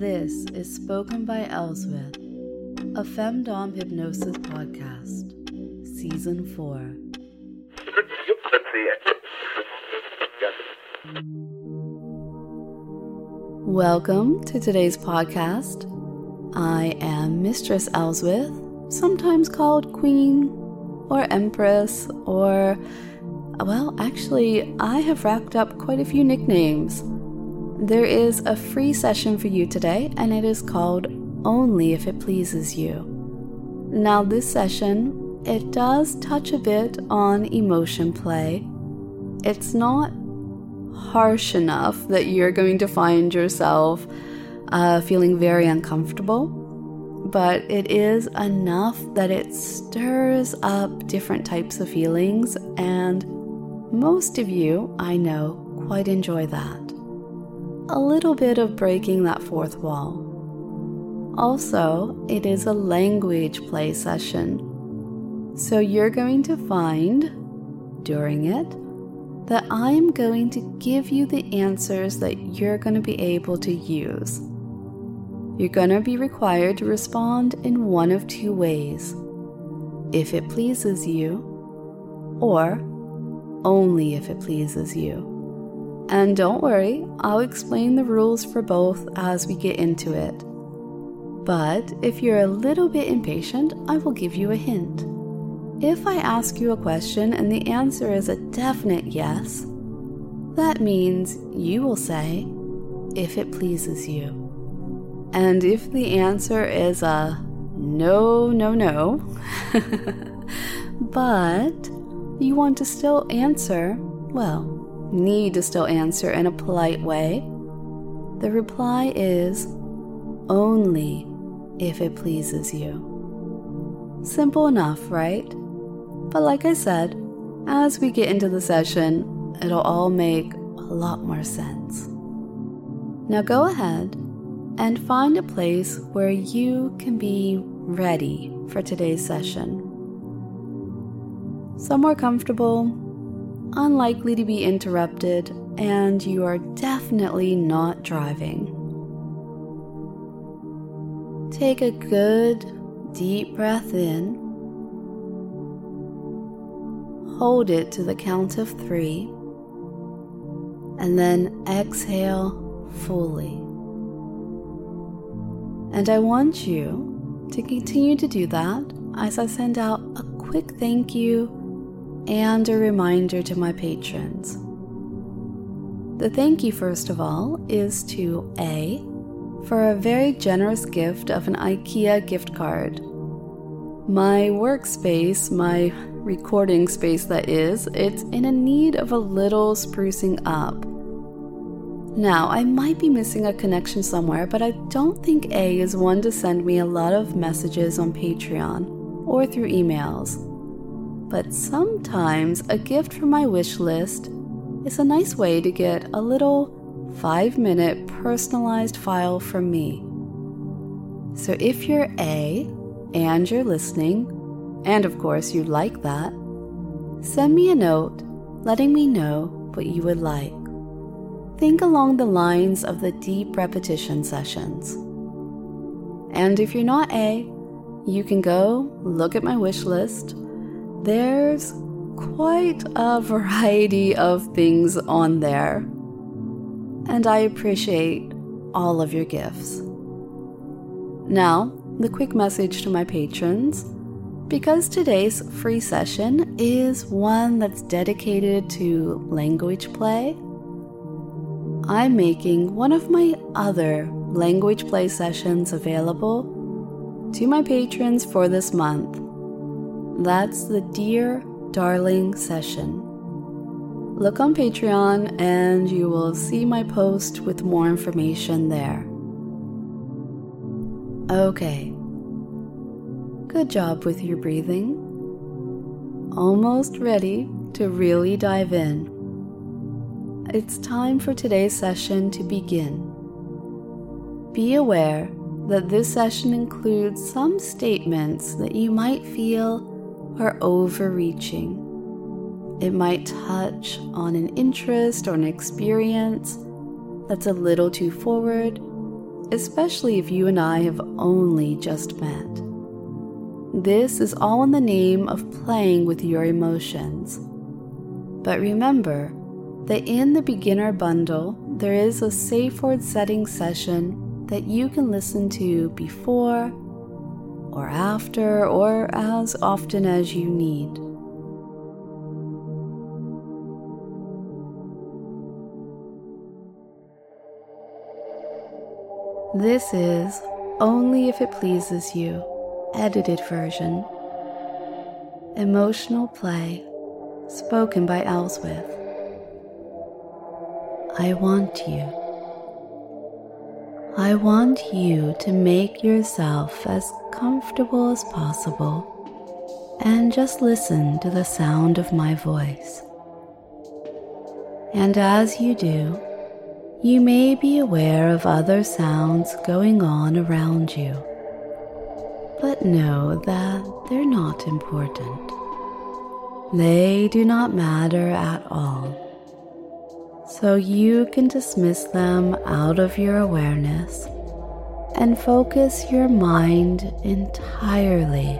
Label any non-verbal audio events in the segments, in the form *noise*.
This is Spoken by Elswyth, a Femdom Hypnosis podcast, Season 4. Welcome to today's podcast. I am Mistress Elswyth, sometimes called Queen or Empress, or, well, actually, I have racked up quite a few nicknames. There is a free session for you today, and it is called Only If It Pleases You. Now, this session, it does touch a bit on emotion play. It's not harsh enough that you're going to find yourself uh, feeling very uncomfortable, but it is enough that it stirs up different types of feelings, and most of you, I know, quite enjoy that a little bit of breaking that fourth wall. Also, it is a language play session. So you're going to find during it that I'm going to give you the answers that you're going to be able to use. You're going to be required to respond in one of two ways if it pleases you, or only if it pleases you. And don't worry, I'll explain the rules for both as we get into it. But if you're a little bit impatient, I will give you a hint. If I ask you a question and the answer is a definite yes, that means you will say, if it pleases you. And if the answer is a no, no, no, *laughs* but you want to still answer, well, need to still answer in a polite way, the reply is only if it pleases you. Simple enough, right? But like I said, as we get into the session, it'll all make a lot more sense. Now go ahead and find a place where you can be ready for today's session. Somewhere comfortable unlikely to be interrupted, and you are definitely not driving. Take a good, deep breath in. Hold it to the count of three, and then exhale fully. And I want you to continue to do that as I send out a quick thank you and a reminder to my patrons. The thank you, first of all, is to A for a very generous gift of an IKEA gift card. My workspace, my recording space that is, it's in a need of a little sprucing up. Now, I might be missing a connection somewhere, but I don't think A is one to send me a lot of messages on Patreon or through emails but sometimes a gift from my wish list is a nice way to get a little five minute personalized file from me. So if you're A and you're listening, and of course you'd like that, send me a note letting me know what you would like. Think along the lines of the deep repetition sessions. And if you're not A, you can go look at my wish list there's quite a variety of things on there, and I appreciate all of your gifts. Now, the quick message to my patrons because today's free session is one that's dedicated to language play, I'm making one of my other language play sessions available to my patrons for this month. That's the Dear Darling session. Look on Patreon and you will see my post with more information there. Okay. Good job with your breathing. Almost ready to really dive in. It's time for today's session to begin. Be aware that this session includes some statements that you might feel or overreaching. It might touch on an interest or an experience that's a little too forward, especially if you and I have only just met. This is all in the name of playing with your emotions. But remember that in the beginner bundle, there is a safe word setting session that you can listen to before or after or as often as you need. This is Only If It Pleases You, edited version. Emotional play, spoken by Elswyth. I want you. I want you to make yourself as comfortable as possible and just listen to the sound of my voice. And as you do, you may be aware of other sounds going on around you, but know that they're not important. They do not matter at all. So you can dismiss them out of your awareness and focus your mind entirely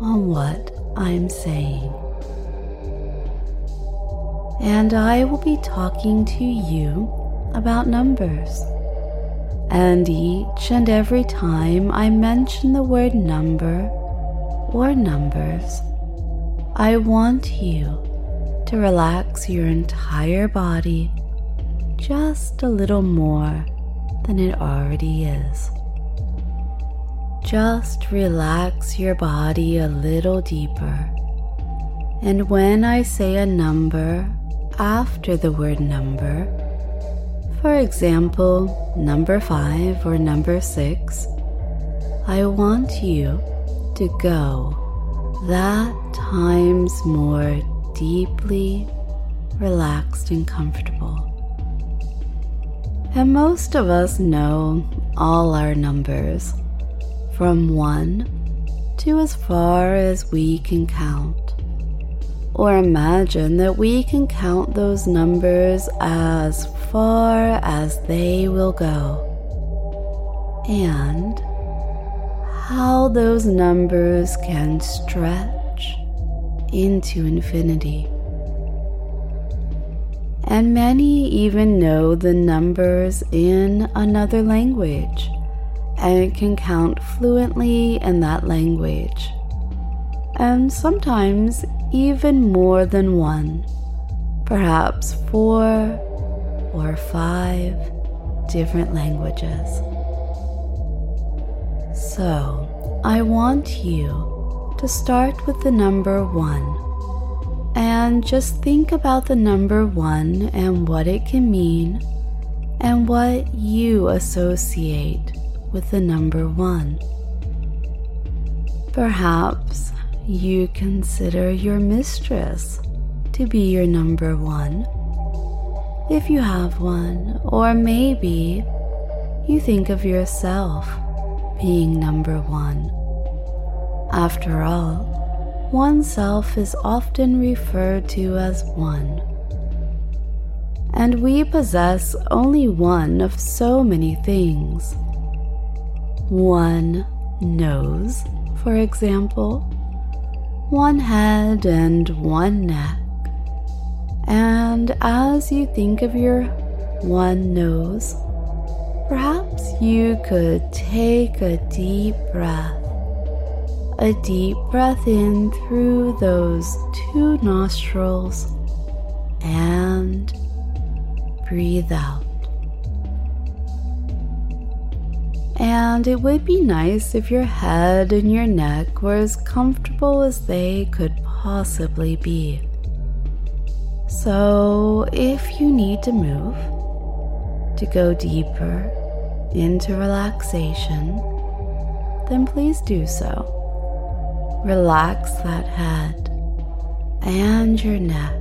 on what I'm saying. And I will be talking to you about numbers. And each and every time I mention the word number or numbers, I want you to relax your entire body just a little more than it already is. Just relax your body a little deeper. And when I say a number after the word number, for example, number five or number six, I want you to go that times more deeply relaxed and comfortable. And most of us know all our numbers, from one to as far as we can count. Or imagine that we can count those numbers as far as they will go. And how those numbers can stretch into infinity. And many even know the numbers in another language and can count fluently in that language. And sometimes even more than one, perhaps four or five different languages. So, I want you to start with the number one and just think about the number one and what it can mean and what you associate with the number one. Perhaps you consider your mistress to be your number one, if you have one, or maybe you think of yourself being number one. After all, oneself is often referred to as one. And we possess only one of so many things. One nose, for example, one head and one neck. And as you think of your one nose, perhaps you could take a deep breath. A deep breath in through those two nostrils and breathe out. And it would be nice if your head and your neck were as comfortable as they could possibly be. So, if you need to move to go deeper into relaxation, then please do so. Relax that head and your neck.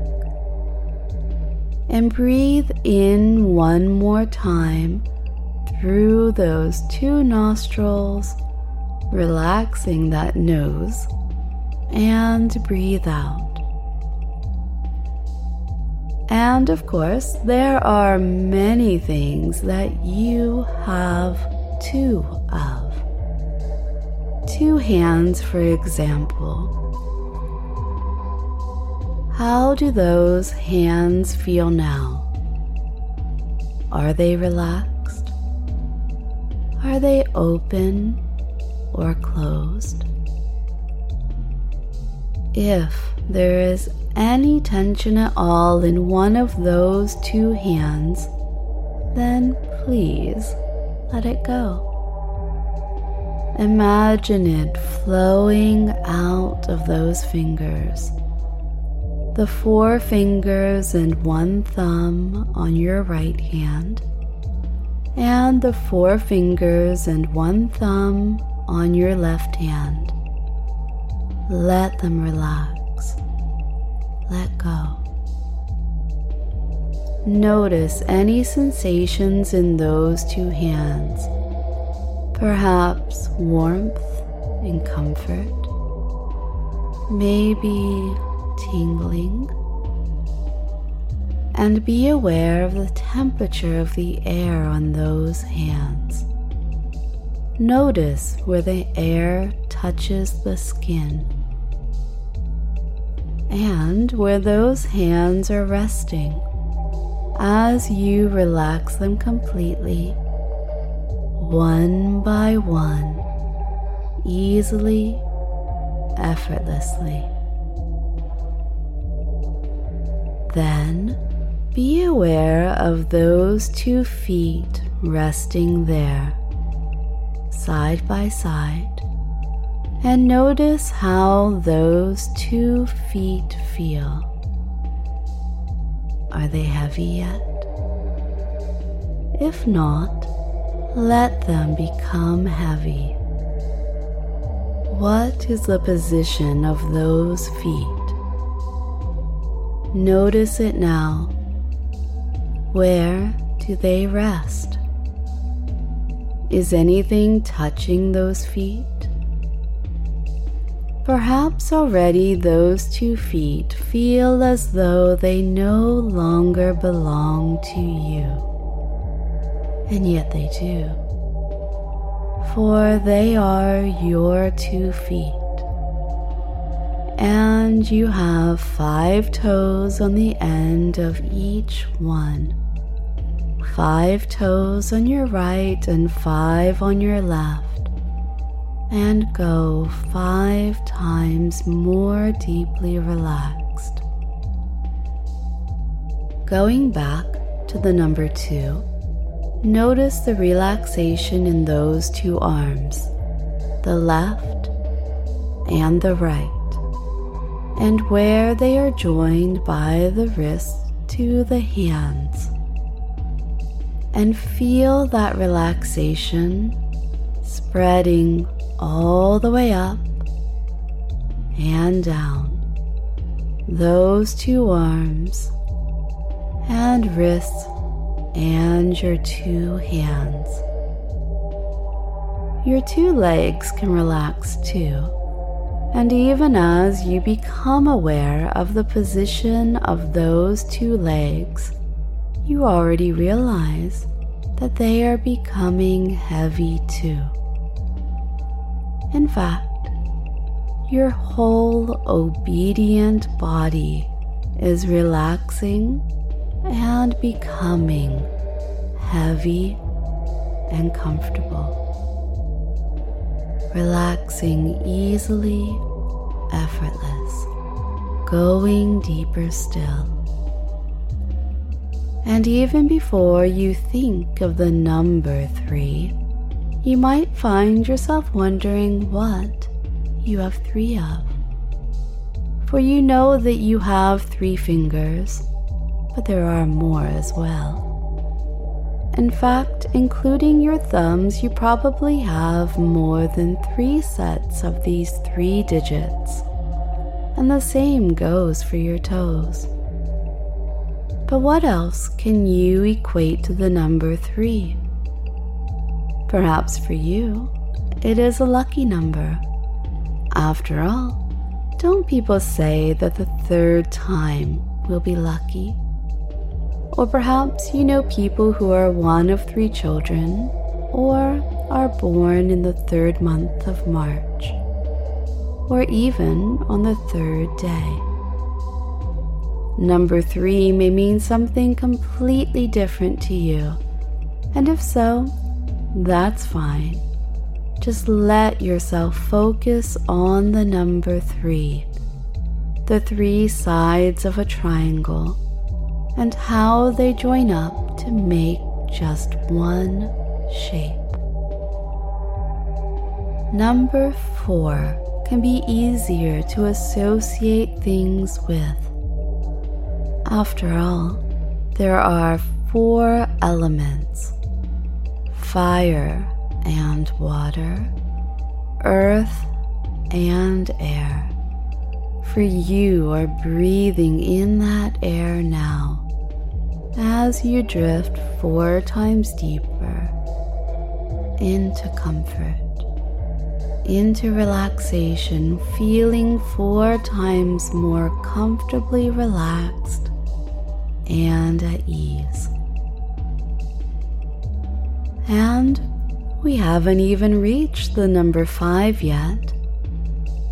And breathe in one more time through those two nostrils, relaxing that nose, and breathe out. And of course, there are many things that you have two of. Two hands, for example. How do those hands feel now? Are they relaxed? Are they open or closed? If there is any tension at all in one of those two hands, then please let it go. Imagine it flowing out of those fingers. The four fingers and one thumb on your right hand, and the four fingers and one thumb on your left hand. Let them relax. Let go. Notice any sensations in those two hands, perhaps warmth and comfort, maybe tingling, and be aware of the temperature of the air on those hands. Notice where the air touches the skin. And where those hands are resting. As you relax them completely, one by one, easily, effortlessly. Then be aware of those two feet resting there, side by side, and notice how those two feet feel. Are they heavy yet? If not, let them become heavy. What is the position of those feet? Notice it now. Where do they rest? Is anything touching those feet? Perhaps already those two feet feel as though they no longer belong to you. And yet they do. For they are your two feet. And you have five toes on the end of each one. Five toes on your right and five on your left and go five times more deeply relaxed. Going back to the number two, notice the relaxation in those two arms, the left and the right, and where they are joined by the wrists to the hands. And feel that relaxation spreading all the way up and down. Those two arms and wrists and your two hands. Your two legs can relax too. And even as you become aware of the position of those two legs, you already realize that they are becoming heavy too. In fact, your whole obedient body is relaxing and becoming heavy and comfortable. Relaxing easily, effortless, going deeper still. And even before you think of the number three, you might find yourself wondering what you have three of. For you know that you have three fingers, but there are more as well. In fact, including your thumbs, you probably have more than three sets of these three digits. And the same goes for your toes. But what else can you equate to the number three? Perhaps for you, it is a lucky number. After all, don't people say that the third time will be lucky? Or perhaps you know people who are one of three children, or are born in the third month of March, or even on the third day. Number three may mean something completely different to you, and if so, that's fine. Just let yourself focus on the number three, the three sides of a triangle, and how they join up to make just one shape. Number four can be easier to associate things with. After all, there are four elements fire and water, earth and air. For you are breathing in that air now as you drift four times deeper into comfort, into relaxation, feeling four times more comfortably relaxed and at ease. And we haven't even reached the number five yet,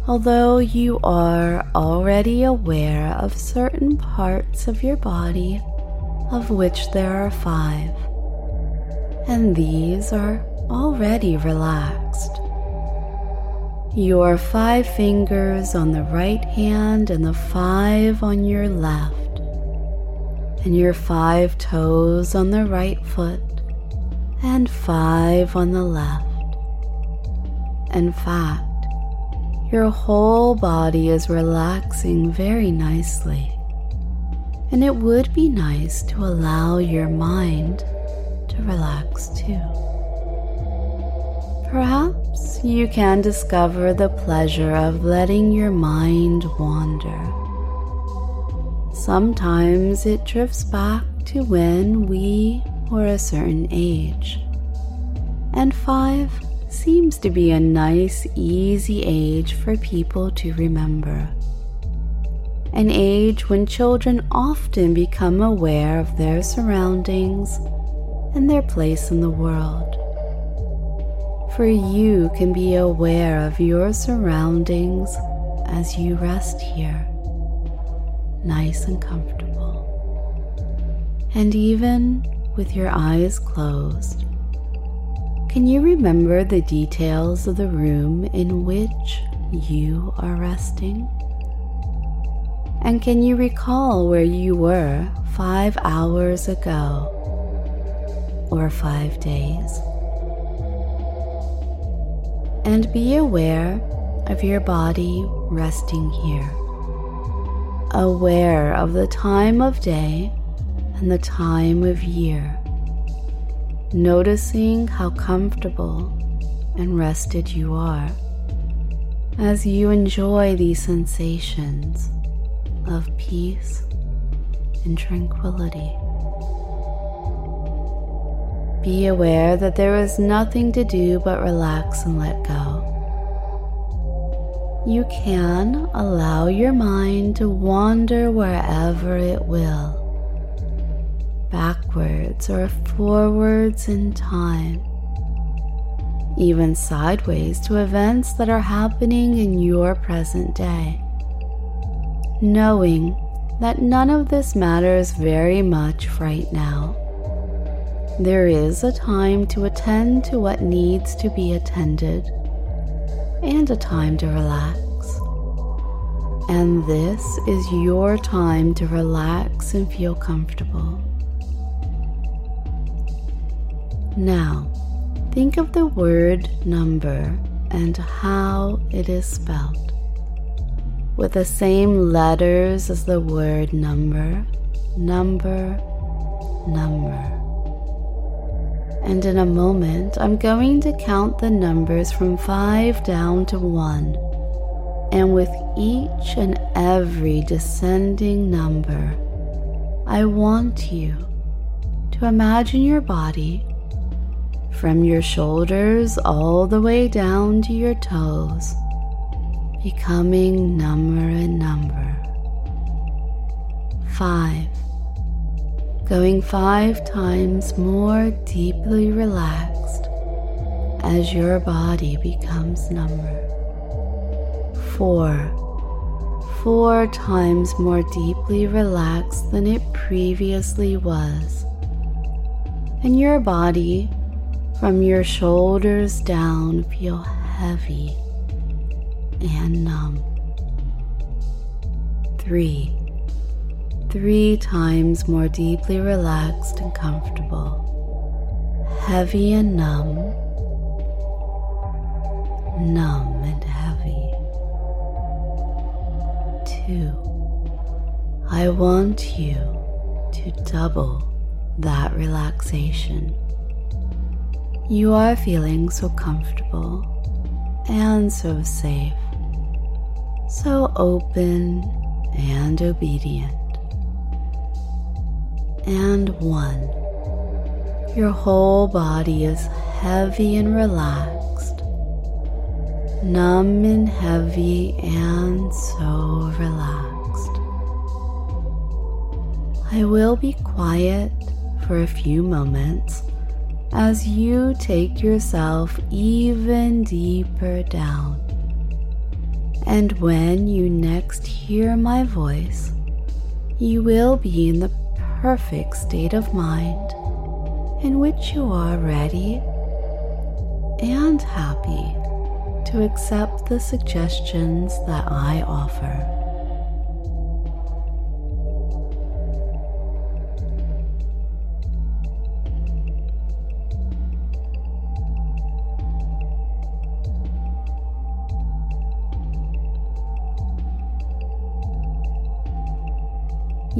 although you are already aware of certain parts of your body, of which there are five, and these are already relaxed. Your five fingers on the right hand and the five on your left, and your five toes on the right foot and five on the left. In fact, your whole body is relaxing very nicely, and it would be nice to allow your mind to relax too. Perhaps you can discover the pleasure of letting your mind wander. Sometimes it drifts back to when we were a certain age. And five seems to be a nice, easy age for people to remember. An age when children often become aware of their surroundings and their place in the world. For you can be aware of your surroundings as you rest here, nice and comfortable. And even with your eyes closed, can you remember the details of the room in which you are resting? And can you recall where you were five hours ago? Or five days? And be aware of your body resting here, aware of the time of day and the time of year, noticing how comfortable and rested you are as you enjoy these sensations of peace and tranquility. Be aware that there is nothing to do but relax and let go. You can allow your mind to wander wherever it will backwards or forwards in time, even sideways to events that are happening in your present day. Knowing that none of this matters very much right now. There is a time to attend to what needs to be attended and a time to relax. And this is your time to relax and feel comfortable. Now, think of the word number and how it is spelled. With the same letters as the word number, number, number. And in a moment, I'm going to count the numbers from five down to one. And with each and every descending number, I want you to imagine your body from your shoulders all the way down to your toes, becoming number and number. Five, going five times more deeply relaxed as your body becomes number. Four. Four times more deeply relaxed than it previously was. And your body, from your shoulders down, feel heavy and numb. Three. Three times more deeply relaxed and comfortable. Heavy and numb. Numb and heavy. Two. I want you to double that relaxation. You are feeling so comfortable and so safe, so open and obedient. And one, your whole body is heavy and relaxed, numb and heavy and so relaxed. I will be quiet for a few moments as you take yourself even deeper down. And when you next hear my voice, you will be in the perfect state of mind in which you are ready and happy to accept the suggestions that I offer.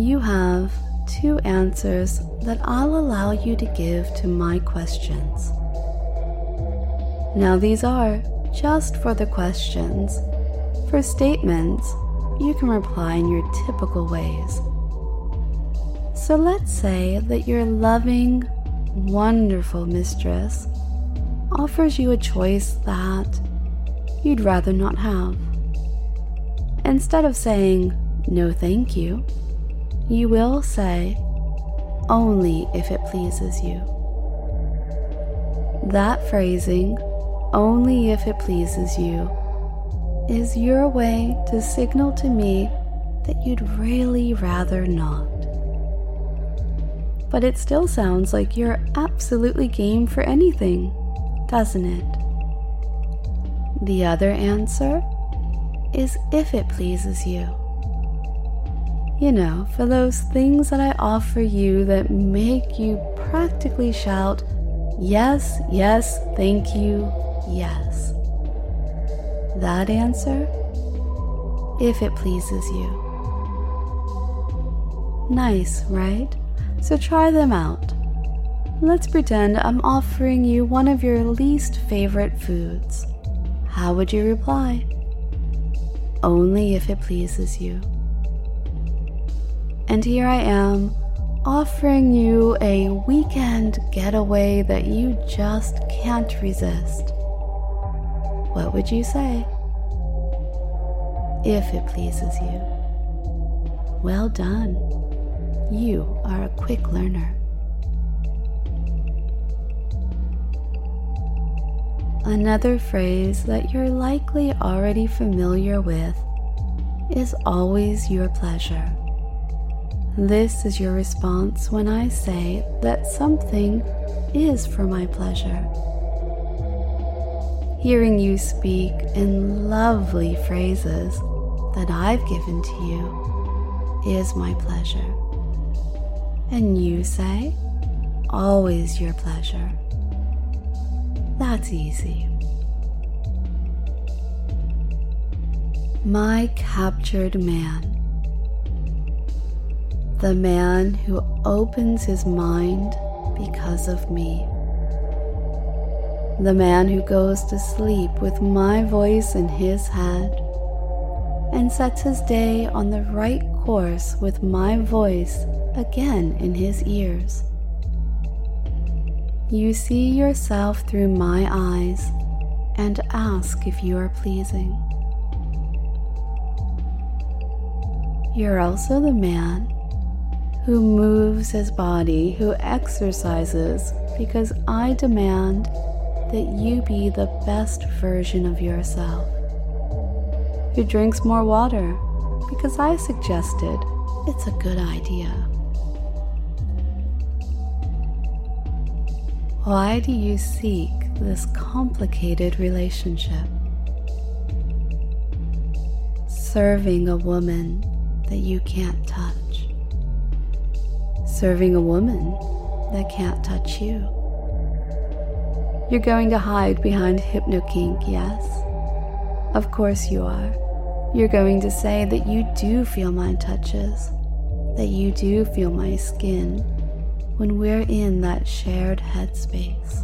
You have two answers that I'll allow you to give to my questions. Now, these are just for the questions. For statements, you can reply in your typical ways. So let's say that your loving, wonderful mistress offers you a choice that you'd rather not have. Instead of saying, no thank you, you will say, only if it pleases you. That phrasing, only if it pleases you, is your way to signal to me that you'd really rather not. But it still sounds like you're absolutely game for anything, doesn't it? The other answer is if it pleases you. You know, for those things that I offer you that make you practically shout, Yes, yes, thank you, yes. That answer, if it pleases you. Nice, right? So try them out. Let's pretend I'm offering you one of your least favorite foods. How would you reply? Only if it pleases you. And here I am offering you a weekend getaway that you just can't resist. What would you say? If it pleases you. Well done. You are a quick learner. Another phrase that you're likely already familiar with is always your pleasure. This is your response when I say that something is for my pleasure. Hearing you speak in lovely phrases that I've given to you is my pleasure. And you say, always your pleasure. That's easy. My captured man the man who opens his mind because of me. The man who goes to sleep with my voice in his head and sets his day on the right course with my voice again in his ears. You see yourself through my eyes and ask if you are pleasing. You're also the man who moves his body, who exercises, because I demand that you be the best version of yourself. Who drinks more water because I suggested it's a good idea. Why do you seek this complicated relationship? Serving a woman that you can't touch. Serving a woman that can't touch you. You're going to hide behind HypnoKink, yes? Of course you are. You're going to say that you do feel my touches, that you do feel my skin when we're in that shared headspace.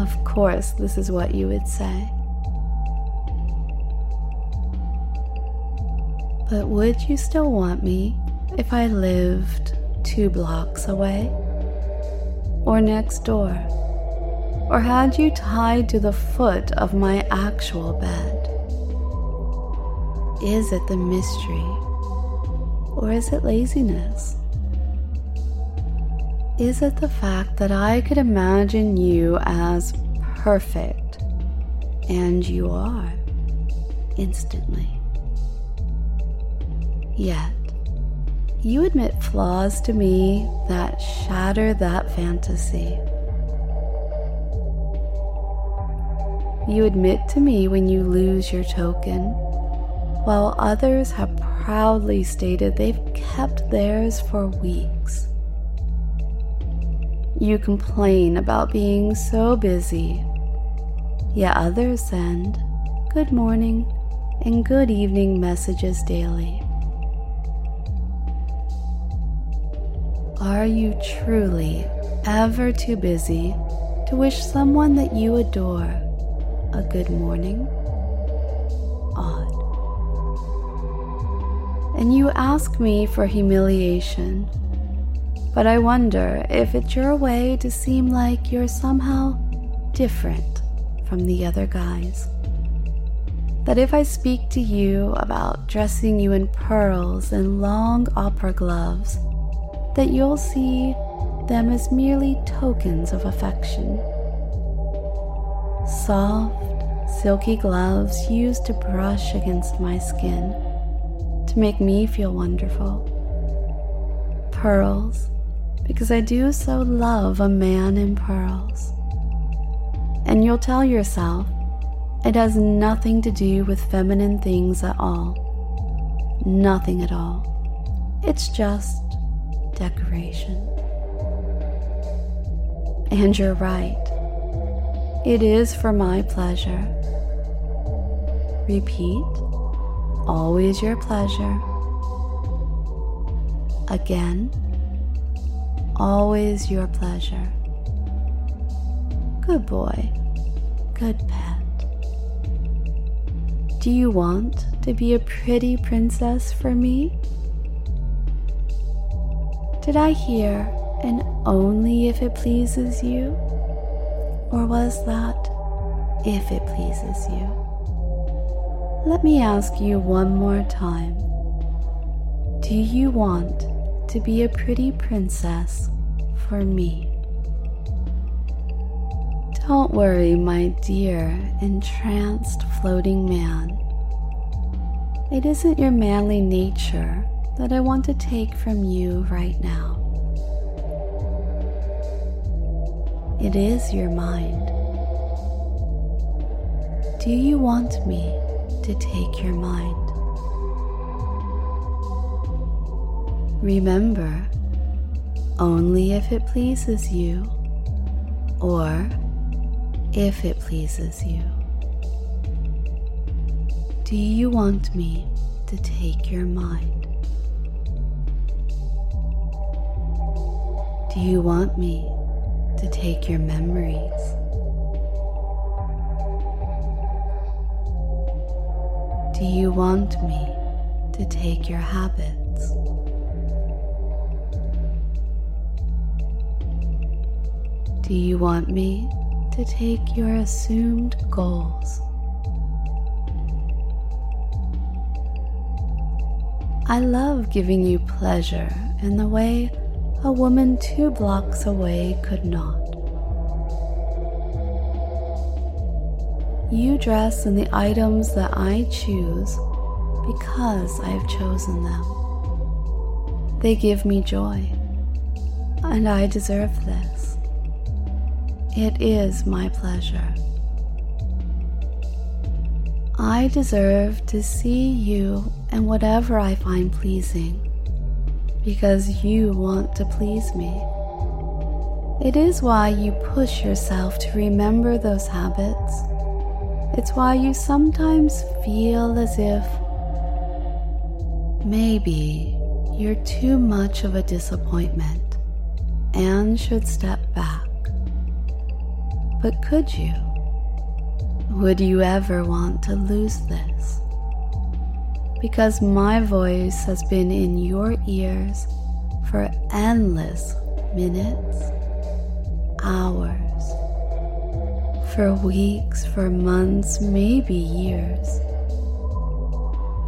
Of course, this is what you would say. But would you still want me if I lived two blocks away? Or next door? Or had you tied to the foot of my actual bed? Is it the mystery? Or is it laziness? Is it the fact that I could imagine you as perfect, and you are instantly? Yet, you admit flaws to me that shatter that fantasy. You admit to me when you lose your token, while others have proudly stated they've kept theirs for weeks. You complain about being so busy, yet others send good morning and good evening messages daily. Are you truly ever too busy to wish someone that you adore a good morning? Odd. And you ask me for humiliation, but I wonder if it's your way to seem like you're somehow different from the other guys. That if I speak to you about dressing you in pearls and long opera gloves, that you'll see them as merely tokens of affection. Soft, silky gloves used to brush against my skin to make me feel wonderful. Pearls, because I do so love a man in pearls. And you'll tell yourself it has nothing to do with feminine things at all. Nothing at all. It's just decoration. And you're right. It is for my pleasure. Repeat, always your pleasure. Again, always your pleasure. Good boy, good pet. Do you want to be a pretty princess for me? Did I hear and only if it pleases you? Or was that if it pleases you? Let me ask you one more time. Do you want to be a pretty princess for me? Don't worry, my dear entranced floating man. It isn't your manly nature that I want to take from you right now. It is your mind. Do you want me to take your mind? Remember, only if it pleases you, or if it pleases you. Do you want me to take your mind? Do you want me to take your memories? Do you want me to take your habits? Do you want me to take your assumed goals? I love giving you pleasure in the way a woman two blocks away could not. you dress in the items that I choose because I have chosen them. They give me joy, and I deserve this. It is my pleasure. I deserve to see you and whatever I find pleasing because you want to please me. It is why you push yourself to remember those habits. It's why you sometimes feel as if maybe you're too much of a disappointment and should step back. But could you? Would you ever want to lose this? Because my voice has been in your ears for endless minutes, hours, for weeks, for months, maybe years.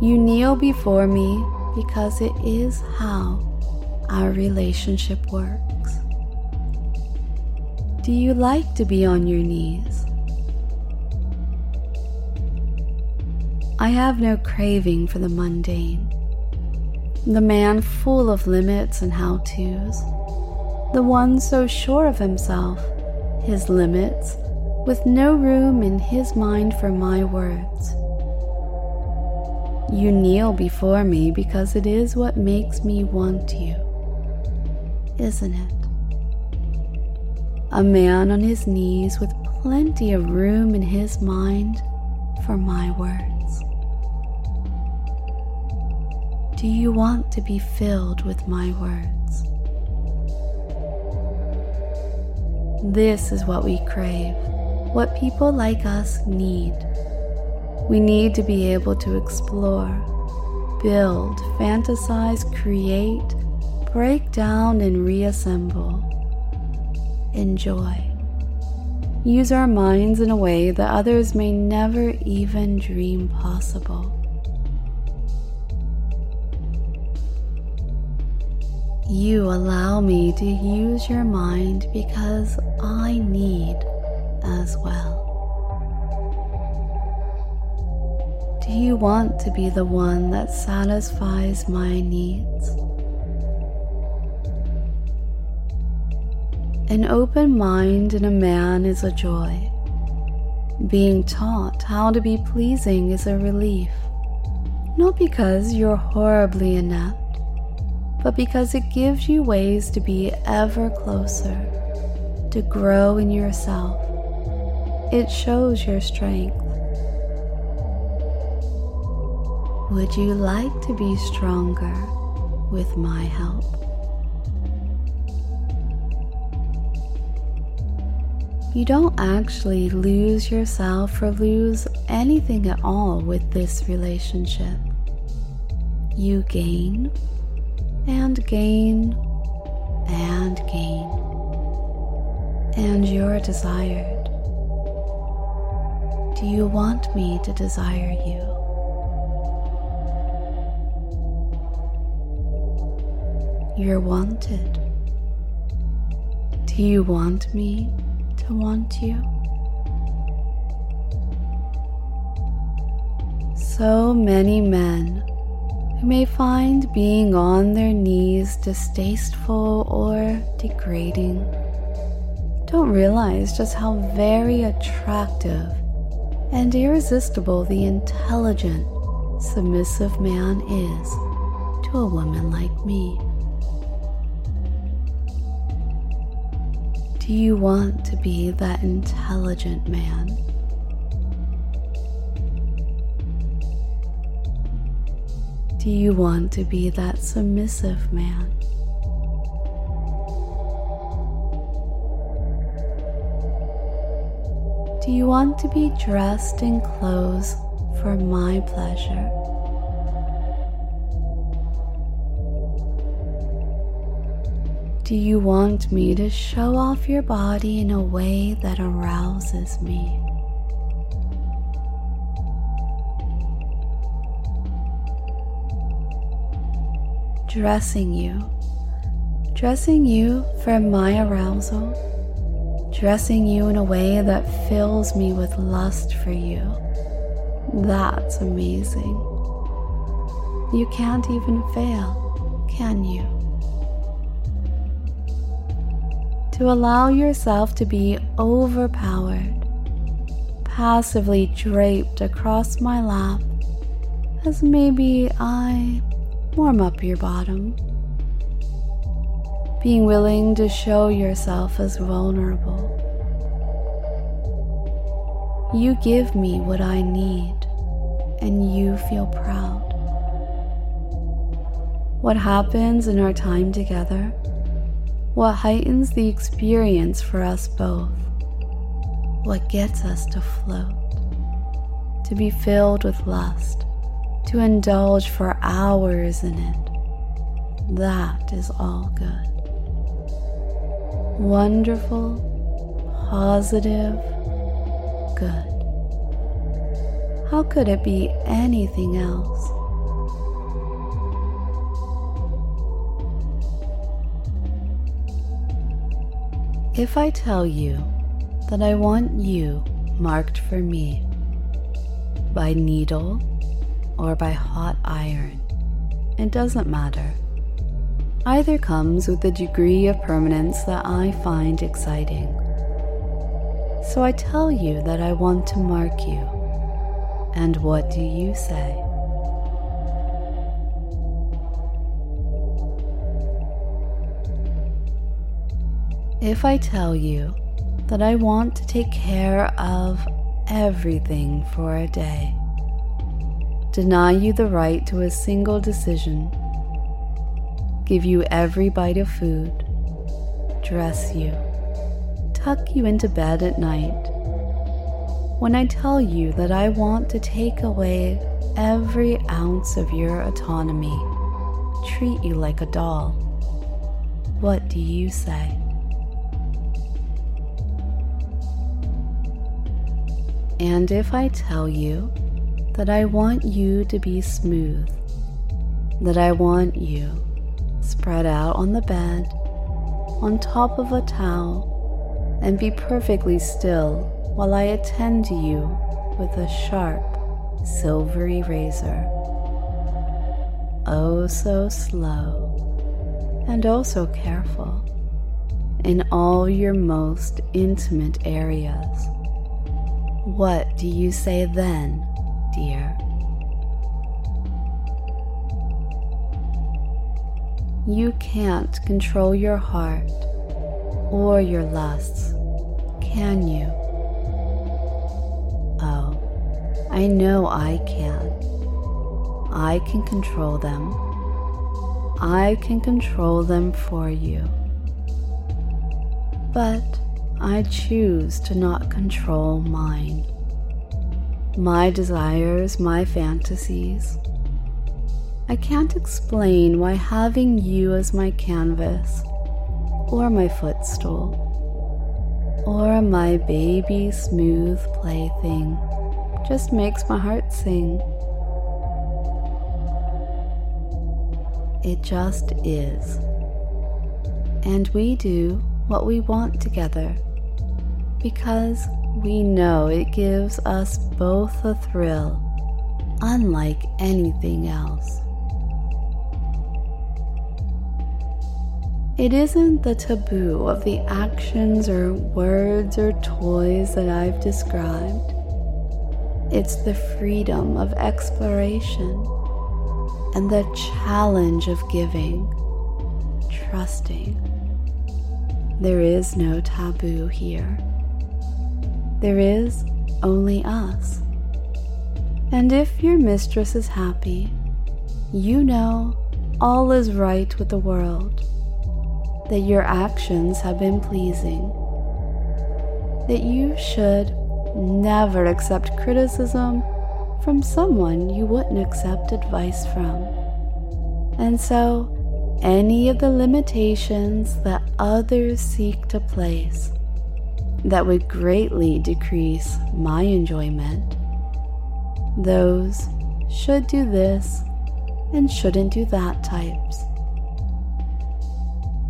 You kneel before me because it is how our relationship works. Do you like to be on your knees? I have no craving for the mundane. The man full of limits and how to's. The one so sure of himself, his limits, with no room in his mind for my words. You kneel before me because it is what makes me want you, isn't it? A man on his knees with plenty of room in his mind for my words. Do you want to be filled with my words? This is what we crave, what people like us need. We need to be able to explore, build, fantasize, create, break down, and reassemble. Enjoy. Use our minds in a way that others may never even dream possible. You allow me to use your mind because I need as well. Do you want to be the one that satisfies my needs? An open mind in a man is a joy. Being taught how to be pleasing is a relief, not because you're horribly inept but because it gives you ways to be ever closer, to grow in yourself. It shows your strength. Would you like to be stronger with my help? You don't actually lose yourself or lose anything at all with this relationship. You gain and gain and gain. And you're desired. Do you want me to desire you? You're wanted. Do you want me to want you? So many men who may find being on their knees distasteful or degrading don't realize just how very attractive and irresistible the intelligent, submissive man is to a woman like me. Do you want to be that intelligent man? Do you want to be that submissive man? Do you want to be dressed in clothes for my pleasure? Do you want me to show off your body in a way that arouses me? Dressing you, dressing you for my arousal, dressing you in a way that fills me with lust for you. That's amazing. You can't even fail, can you? To allow yourself to be overpowered, passively draped across my lap as maybe I warm up your bottom. Being willing to show yourself as vulnerable. You give me what I need, and you feel proud. What happens in our time together? What heightens the experience for us both? What gets us to float? To be filled with lust, to indulge for hours in it. That is all good. Wonderful, positive, good. How could it be anything else? If I tell you that I want you marked for me by needle or by hot iron, it doesn't matter. Either comes with a degree of permanence that I find exciting. So I tell you that I want to mark you. And what do you say? If I tell you that I want to take care of everything for a day, deny you the right to a single decision, give you every bite of food, dress you, tuck you into bed at night, when I tell you that I want to take away every ounce of your autonomy, treat you like a doll, what do you say? And if I tell you that I want you to be smooth, that I want you spread out on the bed, on top of a towel, and be perfectly still while I attend to you with a sharp, silvery razor. Oh, so slow, and oh, so careful in all your most intimate areas. What do you say then, You can't control your heart or your lusts, can you? Oh, I know I can. I can control them. I can control them for you. But I choose to not control mine. My desires, my fantasies. I can't explain why having you as my canvas, or my footstool, or my baby smooth plaything just makes my heart sing. It just is. And we do what we want together because we know it gives us both a thrill unlike anything else. It isn't the taboo of the actions or words or toys that I've described. It's the freedom of exploration and the challenge of giving, trusting. There is no taboo here. There is only us. And if your mistress is happy, you know all is right with the world, that your actions have been pleasing, that you should never accept criticism from someone you wouldn't accept advice from. And so, any of the limitations that others seek to place that would greatly decrease my enjoyment. Those should do this and shouldn't do that types.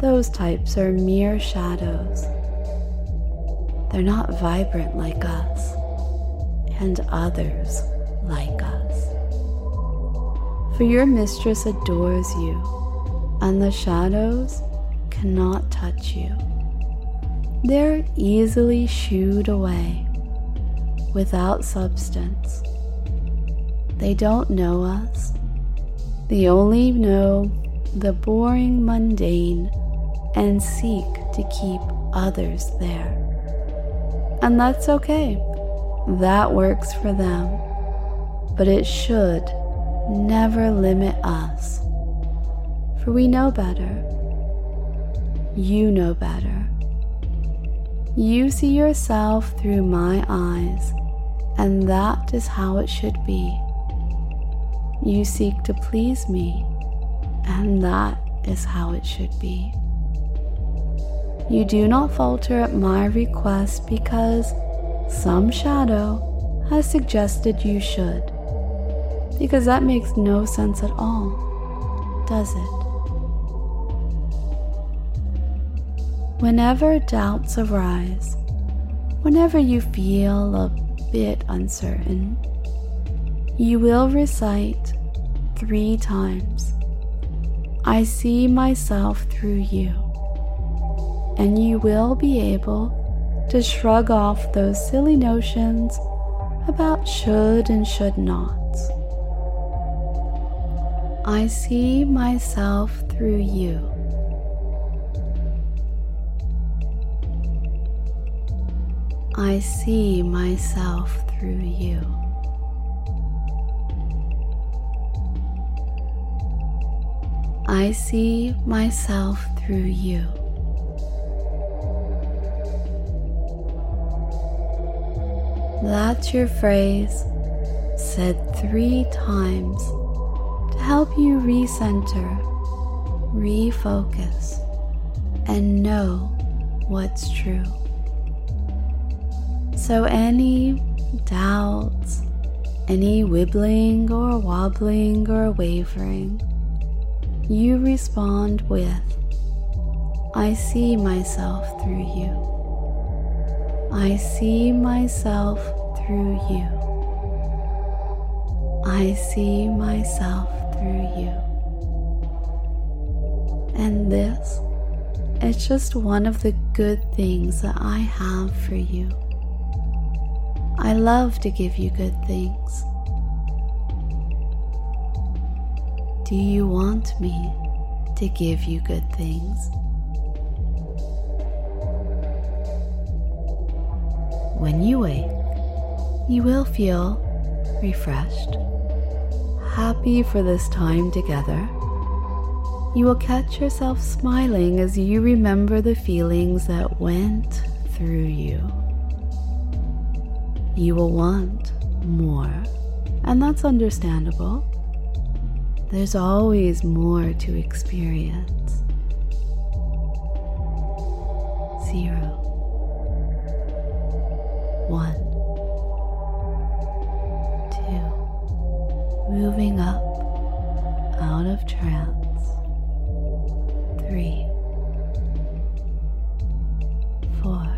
Those types are mere shadows. They're not vibrant like us, and others like us. For your mistress adores you, and the shadows cannot touch you. They're easily shooed away without substance. They don't know us. They only know the boring mundane and seek to keep others there. And that's okay. That works for them. But it should never limit us. For we know better. You know better. You see yourself through my eyes, and that is how it should be. You seek to please me, and that is how it should be. You do not falter at my request because some shadow has suggested you should. Because that makes no sense at all, does it? Whenever doubts arise, whenever you feel a bit uncertain, you will recite three times I see myself through you and you will be able to shrug off those silly notions about should and should nots. I see myself through you. I see myself through you. I see myself through you. That's your phrase said three times to help you recenter, refocus, and know what's true. So, any doubts, any wibbling or wobbling or wavering, you respond with, I see myself through you. I see myself through you. I see myself through you. And this is just one of the good things that I have for you. I love to give you good things. Do you want me to give you good things? When you wake, you will feel refreshed, happy for this time together. You will catch yourself smiling as you remember the feelings that went through you. You will want more, and that's understandable. There's always more to experience. Zero. One, two, moving up. Out of trance, three, four,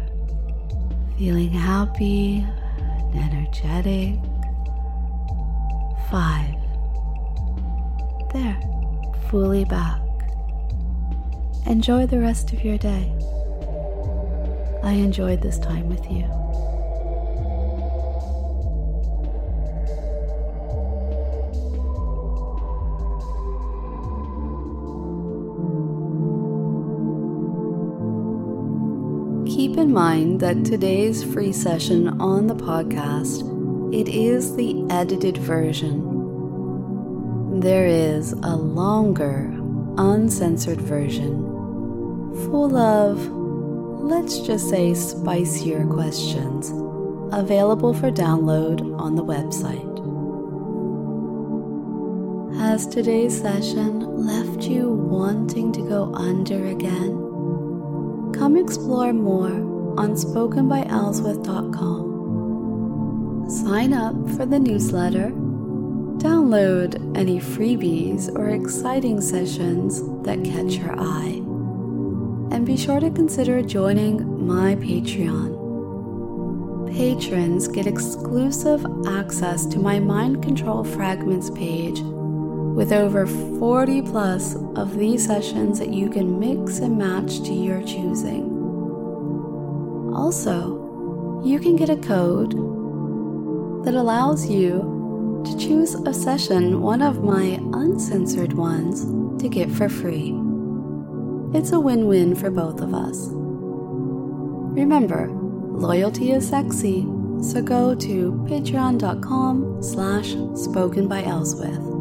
feeling happy energetic, five, there, fully back. Enjoy the rest of your day. I enjoyed this time with you. In mind that today's free session on the podcast, it is the edited version. There is a longer, uncensored version full of, let's just say, spicier questions available for download on the website. Has today's session left you wanting to go under again? Come explore more on spokenbyelswyth.com. Sign up for the newsletter, download any freebies or exciting sessions that catch your eye, and be sure to consider joining my Patreon patrons get exclusive access to my Mind Control Fragments page with over 40 plus of these sessions that you can mix and match to your choosing. Also, you can get a code that allows you to choose a session, one of my uncensored ones, to get for free. It's a win win for both of us. Remember, loyalty is sexy, so go to patreon.com slash spoken by Elswyth.